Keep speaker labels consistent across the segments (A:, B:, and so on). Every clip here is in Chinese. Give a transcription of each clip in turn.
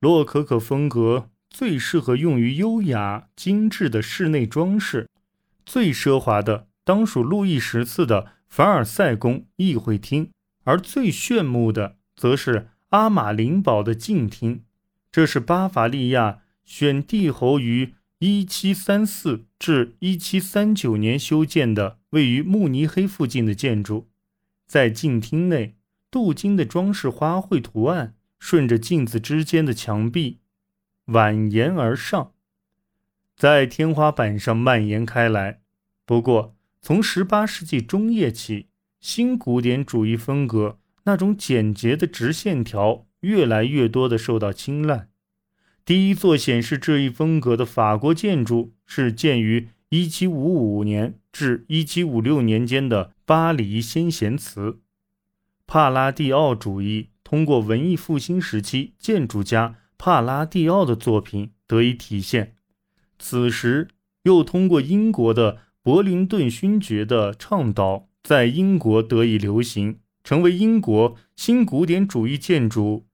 A: 洛可可风格最适合用于优雅精致的室内装饰，最奢华的当属路易十四的凡尔赛宫议会厅，而最炫目的则是阿玛林堡的镜厅。这是巴伐利亚选帝侯于1734至1739年修建的，位于慕尼黑附近的建筑。在镜厅内，镀金的装饰花卉图案顺着镜子之间的墙壁蜿蜒而上，在天花板上蔓延开来。不过，从18世纪中叶起，新古典主义风格那种简洁的直线条。越来越多的受到青睐。第一座显示这一风格的法国建筑是建于1755年至1756年间的巴黎先贤祠。帕拉蒂奥主义通过文艺复兴时期建筑家帕拉蒂奥的作品得以体现，此时又通过英国的柏林顿勋爵的倡导，在英国得以流行，成为英国新古典主义建筑。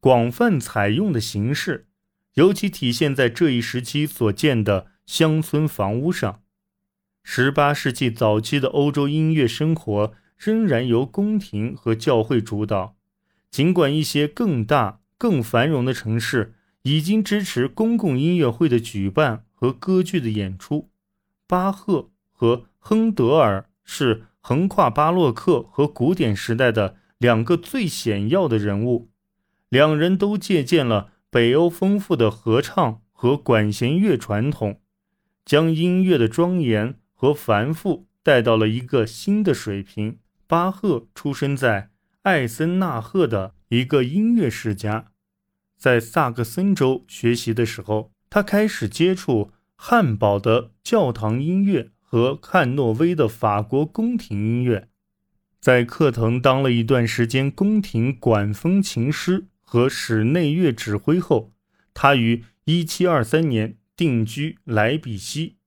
A: 广泛采用的形式，尤其体现在这一时期所建的乡村房屋上。十八世纪早期的欧洲音乐生活仍然由宫廷和教会主导，尽管一些更大、更繁荣的城市已经支持公共音乐会的举办和歌剧的演出。巴赫和亨德尔是横跨巴洛克和古典时代的两个最显要的人物。两人都借鉴了北欧丰富的合唱和管弦乐传统，将音乐的庄严和繁复带到了一个新的水平。巴赫出生在艾森纳赫的一个音乐世家，在萨克森州学习的时候，他开始接触汉堡的教堂音乐和汉诺威的法国宫廷音乐，在克腾当了一段时间宫廷管风琴师。和室内乐指挥后，他于1723年定居莱比锡，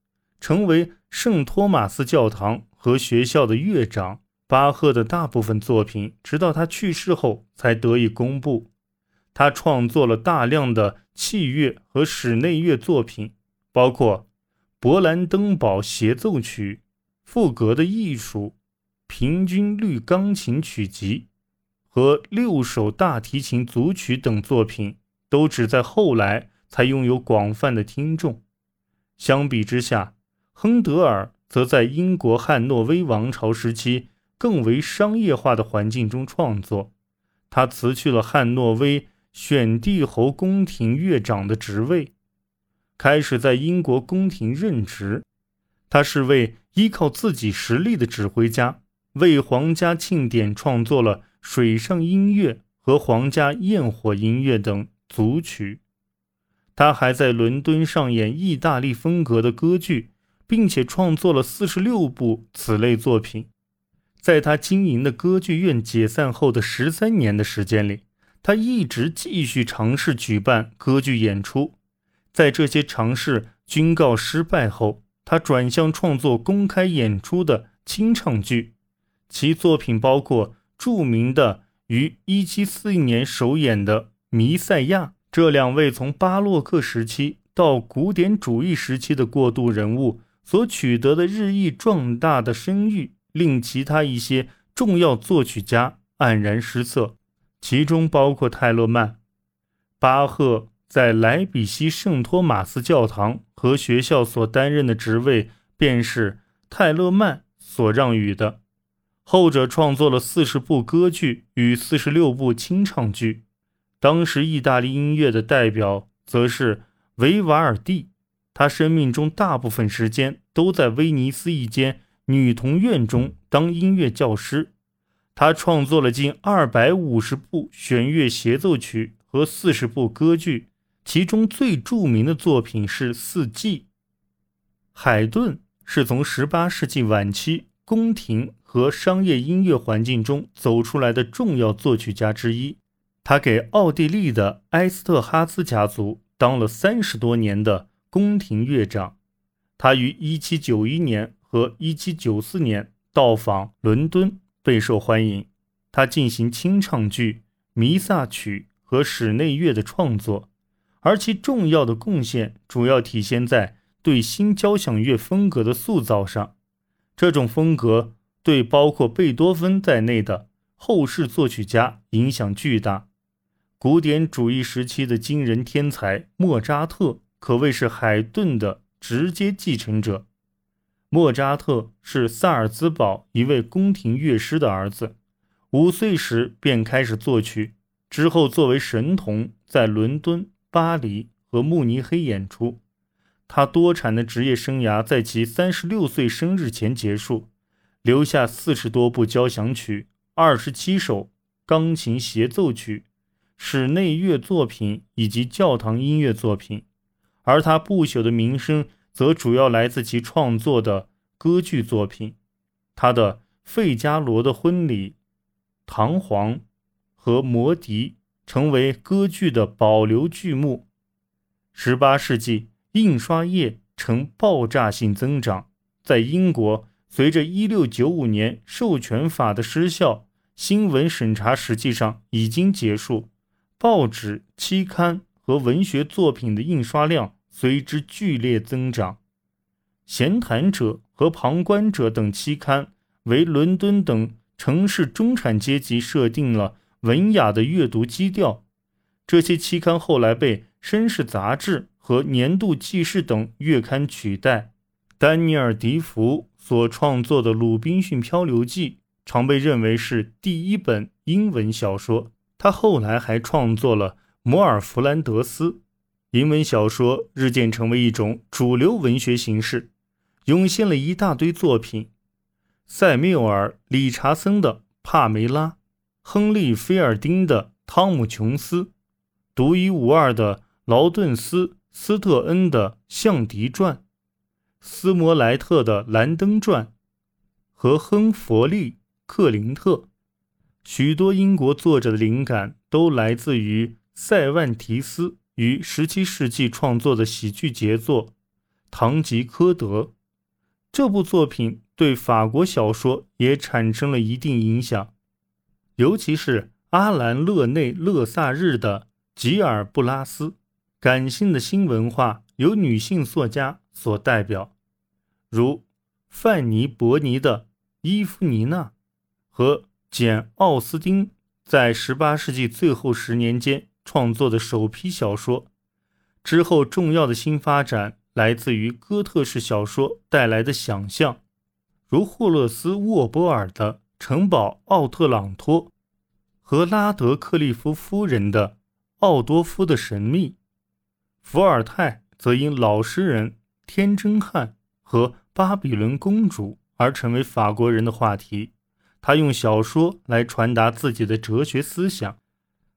A: 成为圣托马斯教堂和学校的乐长。巴赫的大部分作品直到他去世后才得以公布。他创作了大量的器乐和室内乐作品，包括《勃兰登堡协奏曲》、《赋格的艺术》、《平均律钢琴曲集》。和六首大提琴组曲等作品，都只在后来才拥有广泛的听众。相比之下，亨德尔则在英国汉诺威王朝时期更为商业化的环境中创作。他辞去了汉诺威选帝侯宫廷乐长的职位，开始在英国宫廷任职。他是位依靠自己实力的指挥家，为皇家庆典创作了。水上音乐和皇家焰火音乐等组曲，他还在伦敦上演意大利风格的歌剧，并且创作了四十六部此类作品。在他经营的歌剧院解散后的十三年的时间里，他一直继续尝试举办歌剧演出。在这些尝试均告失败后，他转向创作公开演出的清唱剧，其作品包括。著名的于1741年首演的《弥赛亚》，这两位从巴洛克时期到古典主义时期的过渡人物所取得的日益壮大的声誉，令其他一些重要作曲家黯然失色，其中包括泰勒曼。巴赫在莱比锡圣托马斯教堂和学校所担任的职位，便是泰勒曼所让予的。后者创作了四十部歌剧与四十六部清唱剧。当时意大利音乐的代表则是维瓦尔第，他生命中大部分时间都在威尼斯一间女童院中当音乐教师。他创作了近二百五十部弦乐协奏曲和四十部歌剧，其中最著名的作品是《四季》。海顿是从十八世纪晚期宫廷。和商业音乐环境中走出来的重要作曲家之一，他给奥地利的埃斯特哈兹家族当了三十多年的宫廷乐长。他于1791年和1794年到访伦敦，备受欢迎。他进行清唱剧、弥撒曲和室内乐的创作，而其重要的贡献主要体现在对新交响乐风格的塑造上。这种风格对包括贝多芬在内的后世作曲家影响巨大。古典主义时期的惊人天才莫扎特可谓是海顿的直接继承者。莫扎特是萨尔兹堡一位宫廷乐师的儿子，五岁时便开始作曲，之后作为神童在伦敦、巴黎和慕尼黑演出。他多产的职业生涯在其三十六岁生日前结束，留下四十多部交响曲、二十七首钢琴协奏曲、室内乐作品以及教堂音乐作品。而他不朽的名声则主要来自其创作的歌剧作品。他的《费加罗的婚礼》《唐璜》和《魔笛》成为歌剧的保留剧目。十八世纪。印刷业呈爆炸性增长。在英国，随着1695年授权法的失效，新闻审查实际上已经结束，报纸、期刊和文学作品的印刷量随之剧烈增长。闲谈者和旁观者等期刊为伦敦等城市中产阶级设定了文雅的阅读基调。这些期刊后来被绅士杂志。和年度记事等月刊取代。丹尼尔·迪福所创作的《鲁滨逊漂流记》常被认为是第一本英文小说。他后来还创作了《摩尔弗兰德斯》。英文小说日渐成为一种主流文学形式，涌现了一大堆作品：塞缪尔·理查森的《帕梅拉》，亨利·菲尔丁的《汤姆·琼斯》，独一无二的劳顿斯。斯特恩的《象迪传》，斯摩莱特的《兰登传》，和亨弗利·克林特，许多英国作者的灵感都来自于塞万提斯于17世纪创作的喜剧杰作《堂吉诃德》。这部作品对法国小说也产生了一定影响，尤其是阿兰·勒内·勒萨日的《吉尔布拉斯》。感性的新文化由女性作家所代表，如范尼·伯尼的《伊芙尼娜》和简·奥斯汀在18世纪最后十年间创作的首批小说。之后，重要的新发展来自于哥特式小说带来的想象，如霍勒斯·沃波尔的《城堡奥特朗托》和拉德克利夫夫人的《奥多夫的神秘》。伏尔泰则因老实人、天真汉和巴比伦公主而成为法国人的话题。他用小说来传达自己的哲学思想。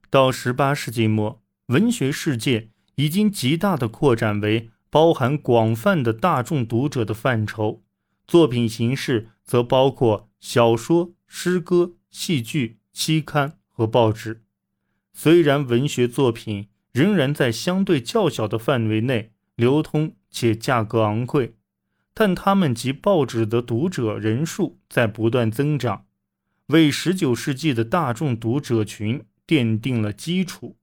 A: 到18世纪末，文学世界已经极大的扩展为包含广泛的大众读者的范畴，作品形式则包括小说、诗歌、戏剧、期刊和报纸。虽然文学作品，仍然在相对较小的范围内流通且价格昂贵，但他们及报纸的读者人数在不断增长，为19世纪的大众读者群奠定了基础。